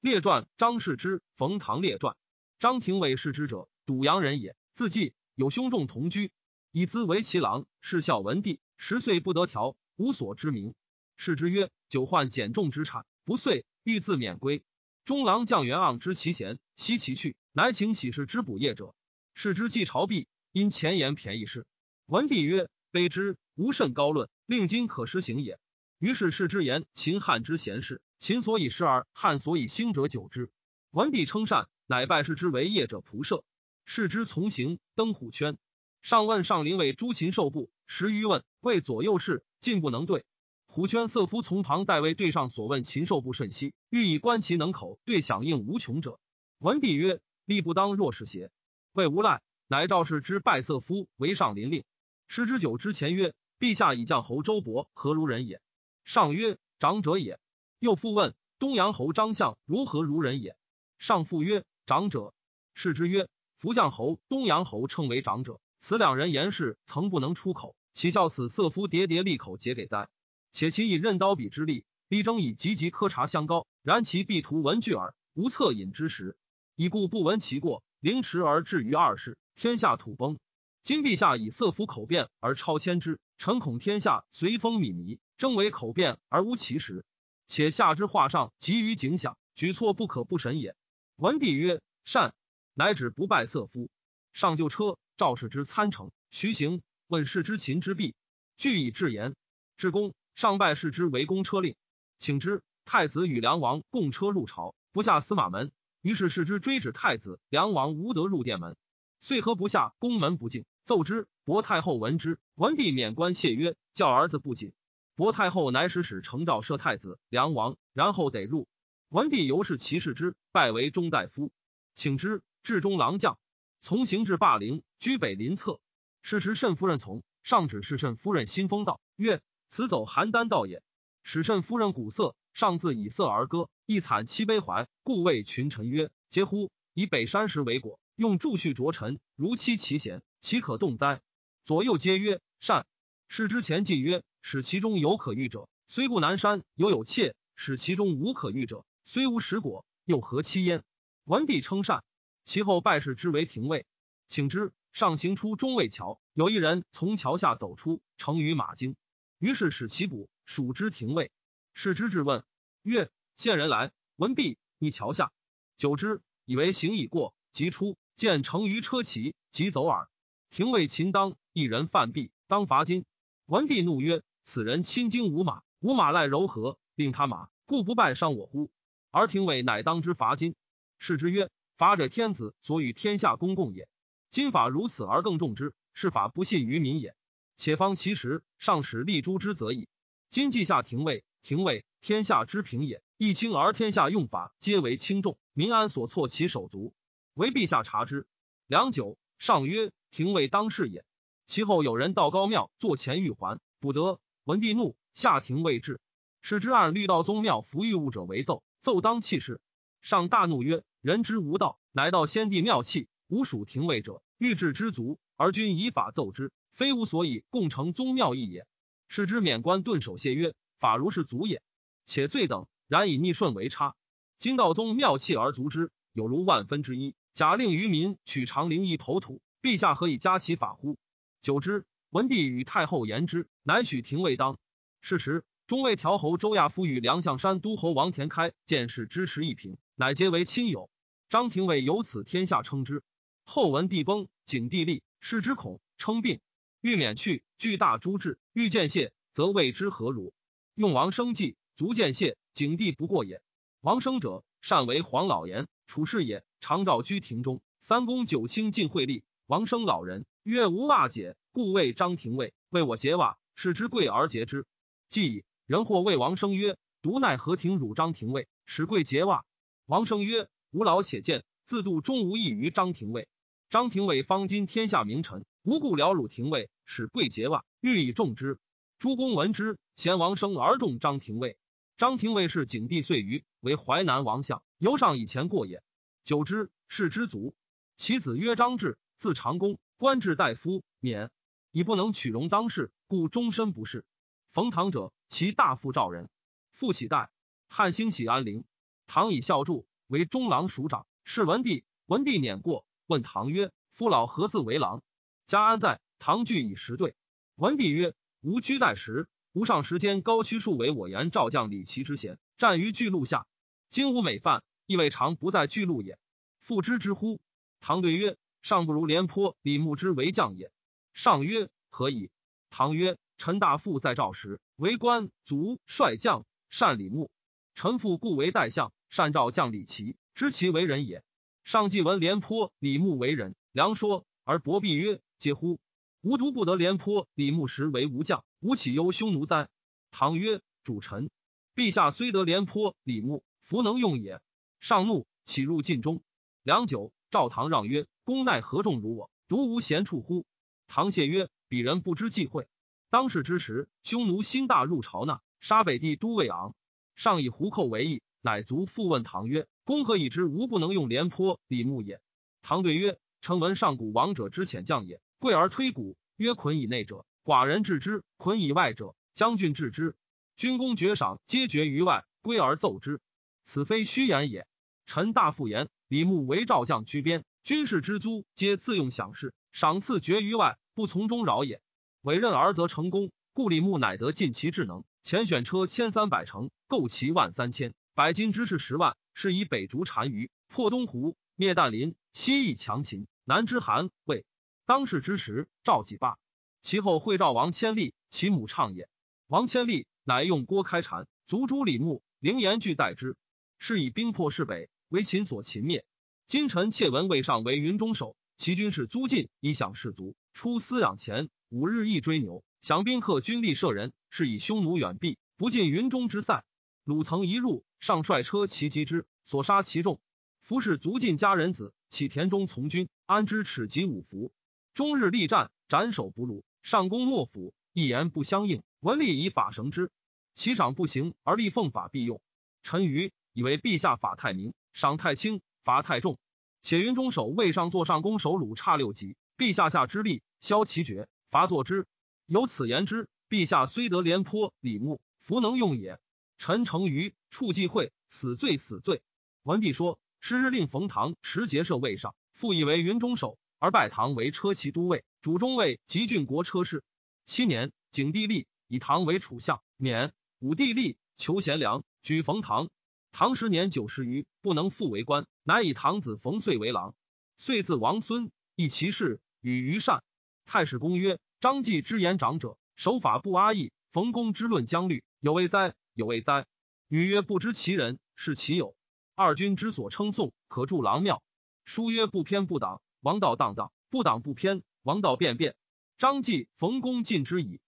列传张氏之冯唐列传张廷伟是之者，堵阳人也，自继有兄众同居，以资为其郎，是孝文帝。十岁不得调，无所知名。是之曰：久患减重之产，不遂，欲自免归。中郎将元盎知其贤，悉其去，乃请喜事之补业者。是之既朝毕，因前言便宜事。文帝曰：卑之无甚高论，令今可施行也。于是是之言秦汉之贤士。秦所以失而汉所以兴者久之。文帝称善，乃拜世之为业者仆射。世之从行，登虎圈。上问上林为诸禽兽部十余问，谓左右侍进不能对。虎圈色夫从旁代为对上所问禽兽部甚稀，欲以观其能口对响应无穷者。文帝曰：力不当若是邪？谓无赖，乃赵氏之拜色夫为上林令。师之久之前曰：陛下以将侯周勃何如人也？上曰：长者也。又复问东阳侯张相如何如人也？上复曰：长者。是之曰：福将侯、东阳侯称为长者，此两人言事曾不能出口，岂效此色夫喋喋利口结给哉？且其以刃刀笔之力，力争以急急苛察相高，然其必图闻具耳，无恻隐之时，以故不闻其过，凌迟而至于二世，天下土崩。今陛下以色夫口辩而超迁之，臣恐天下随风靡靡，争为口辩而无其实。且下之画上急于景想，举措不可不审也。文帝曰：“善。”乃止不拜色夫。上就车，赵氏之参乘，徐行问世之秦之弊，具以至言。至公上拜世之为公车令，请之。太子与梁王共车入朝，不下司马门。于是世之追止太子，梁王无得入殿门，遂何不下宫门不敬，奏之。薄太后闻之，文帝免官谢曰：“教儿子不谨。”薄太后乃使使承诏赦太子梁王，然后得入。文帝由是其事之，拜为中大夫，请之至中郎将，从行至霸陵，居北邻侧。是时慎夫人从，上指是慎夫人新风道曰：“此走邯郸道也。”使慎夫人鼓瑟，上自以瑟而歌，一惨凄悲怀，故谓群臣曰：“嗟乎！以北山石为果，用柱序着臣，如期其贤，岂可动哉？”左右皆曰：“善。”是之前进曰。使其中有可遇者，虽故南山犹有妾；使其中无可遇者，虽无实果，又何欺焉？文帝称善，其后拜世之为廷尉，请之。上行出中卫桥，有一人从桥下走出，乘于马惊，于是使其捕，属之廷尉。世之质问曰：“见人来，文毕，逆桥下。”久之，以为行已过，即出，见乘于车骑，即走耳。廷尉秦当一人犯弊，当罚金。文帝怒曰。此人亲经无马，无马赖柔和，令他马，故不拜伤我乎？而廷尉乃当之罚金。是之曰：罚者天子所与天下公共也。今法如此而更重之，是法不信于民也。且方其实，上使立诛之则矣。今既下廷尉，廷尉天下之平也，一轻而天下用法皆为轻重，民安所措其手足？唯陛下察之。良久，上曰：廷尉当事也。其后有人到高庙坐前玉环，不得。文帝怒，下庭未至，使之按律道宗庙服御物者为奏，奏当弃事。上大怒曰：“人之无道，乃道先帝庙器，无属廷尉者，欲治之足，而君以法奏之，非吾所以共成宗庙义也。”使之免官，顿首谢曰：“法如是足也，且罪等，然以逆顺为差。今道宗庙器而足之，有如万分之一。假令于民取长陵一抔土，陛下何以加其法乎？”久之。文帝与太后言之，乃许廷尉当。是时，中尉调侯周亚夫与梁相山都侯王田开见事支持一平，乃结为亲友。张廷尉由此天下称之。后文帝崩，景帝立，视之恐，称病，欲免去，巨大诛至，欲见谢，则谓之何如？用王生计，足见谢。景帝不过也。王生者，善为黄老言，处事也，常照居庭中。三公九卿尽会立。王生老人曰：“无袜解。”故谓张廷尉为我结袜，使之贵而结之。既已人或谓王生曰：“独奈何廷辱张廷尉，使贵结袜？”王生曰：“吾老且见，自度终无益于张廷尉。张廷尉方今天下名臣，无故了辱廷尉，使贵结袜，欲以重之。诸公闻之，嫌王生而重张廷尉。张廷尉是景帝遂余为淮南王相，由上以前过也。久之，世之族。其子曰张志，字长公，官至大夫，免。以不能取容当世，故终身不仕。冯唐者，其大夫赵人，父喜代。汉兴喜安陵，唐以孝助，为中郎署长。是文帝，文帝辇过，问唐曰：“夫老何自为郎？家安在？”唐惧以时对。文帝曰：“吾居代时，吾上时间高屈数为我言赵将李琦之贤，战于巨鹿下。今吾美犯，亦未尝不在巨鹿也。父之之乎？”唐对曰：“尚不如廉颇、李牧之为将也。”上曰：“何以？”唐曰：“臣大父在赵时，为官卒，率将，善李牧。臣父故为代相，善赵将李齐。”知其为人也。上既闻廉颇、李牧为人，良说而薄壁曰：“嗟乎！吾独不得廉颇、李牧时为吾将，吾岂忧匈奴哉？”唐曰：“主臣，陛下虽得廉颇、李牧，弗能用也。”上怒，起入晋中。良久，赵唐让曰：“公奈何众如我，独无贤处乎？”唐谢曰：“鄙人不知忌讳。当世之时，匈奴心大入朝纳，杀北地都尉昂。上以胡寇为义，乃卒复问唐曰。”公何以知吾不能用廉颇、李牧也？唐对曰：“臣闻上古王者之遣将也，贵而推古，曰捆以内者，寡人治之；捆以外者，将军治之。军功爵赏皆决于外，归而奏之。此非虚言也。臣大复言：李牧为赵将居边，军事之租皆自用享事，赏赐绝于外，不从中扰也。委任而则成功，故李牧乃得尽其智能。前选车千三百乘，购骑万三千，百金之士十万。”是以北逐单于，破东胡，灭旦林，西夷强秦，南之韩魏。当世之时，赵己罢。其后会赵王千利，其母畅也。王千利乃用郭开禅，卒诛李牧，凌颜惧代之。是以兵破势北，为秦所擒灭。今臣窃闻魏上为云中守，其军士租尽，以享士卒。出饲养钱，五日一追牛，降宾客，军力射人。是以匈奴远避，不进云中之塞。鲁曾一入，上率车骑击之，所杀其众。夫士卒尽家人子，起田中从军，安知耻及五服？终日力战，斩首不虏。上攻莫府，一言不相应。文吏以法绳之，其赏不行而立奉法必用。臣愚以为陛下法太明，赏太轻，罚太重。且云中守魏上坐上攻守鲁差六级，陛下下之力，消其绝，罚作之。由此言之，陛下虽得廉颇、李牧，弗能用也。臣诚于处忌讳，死罪死罪。文帝说：“是日令冯唐持节射魏上，复以为云中守，而拜唐为车骑都尉、主中尉及郡国车事。七年，景帝立，以唐为楚相，免。武帝立，求贤良，举冯唐。唐十年九十余，不能复为官，乃以唐子冯遂为郎。遂字王孙，亦其事，与于善。太史公曰：张继之言长者，守法不阿义。冯公之论将律，有未哉？”有未哉？女曰：“不知其人，是其有。”二君之所称颂，可助郎庙。书曰：“不偏不党，王道荡荡；不党不偏，王道变变。”张继、冯公尽之矣。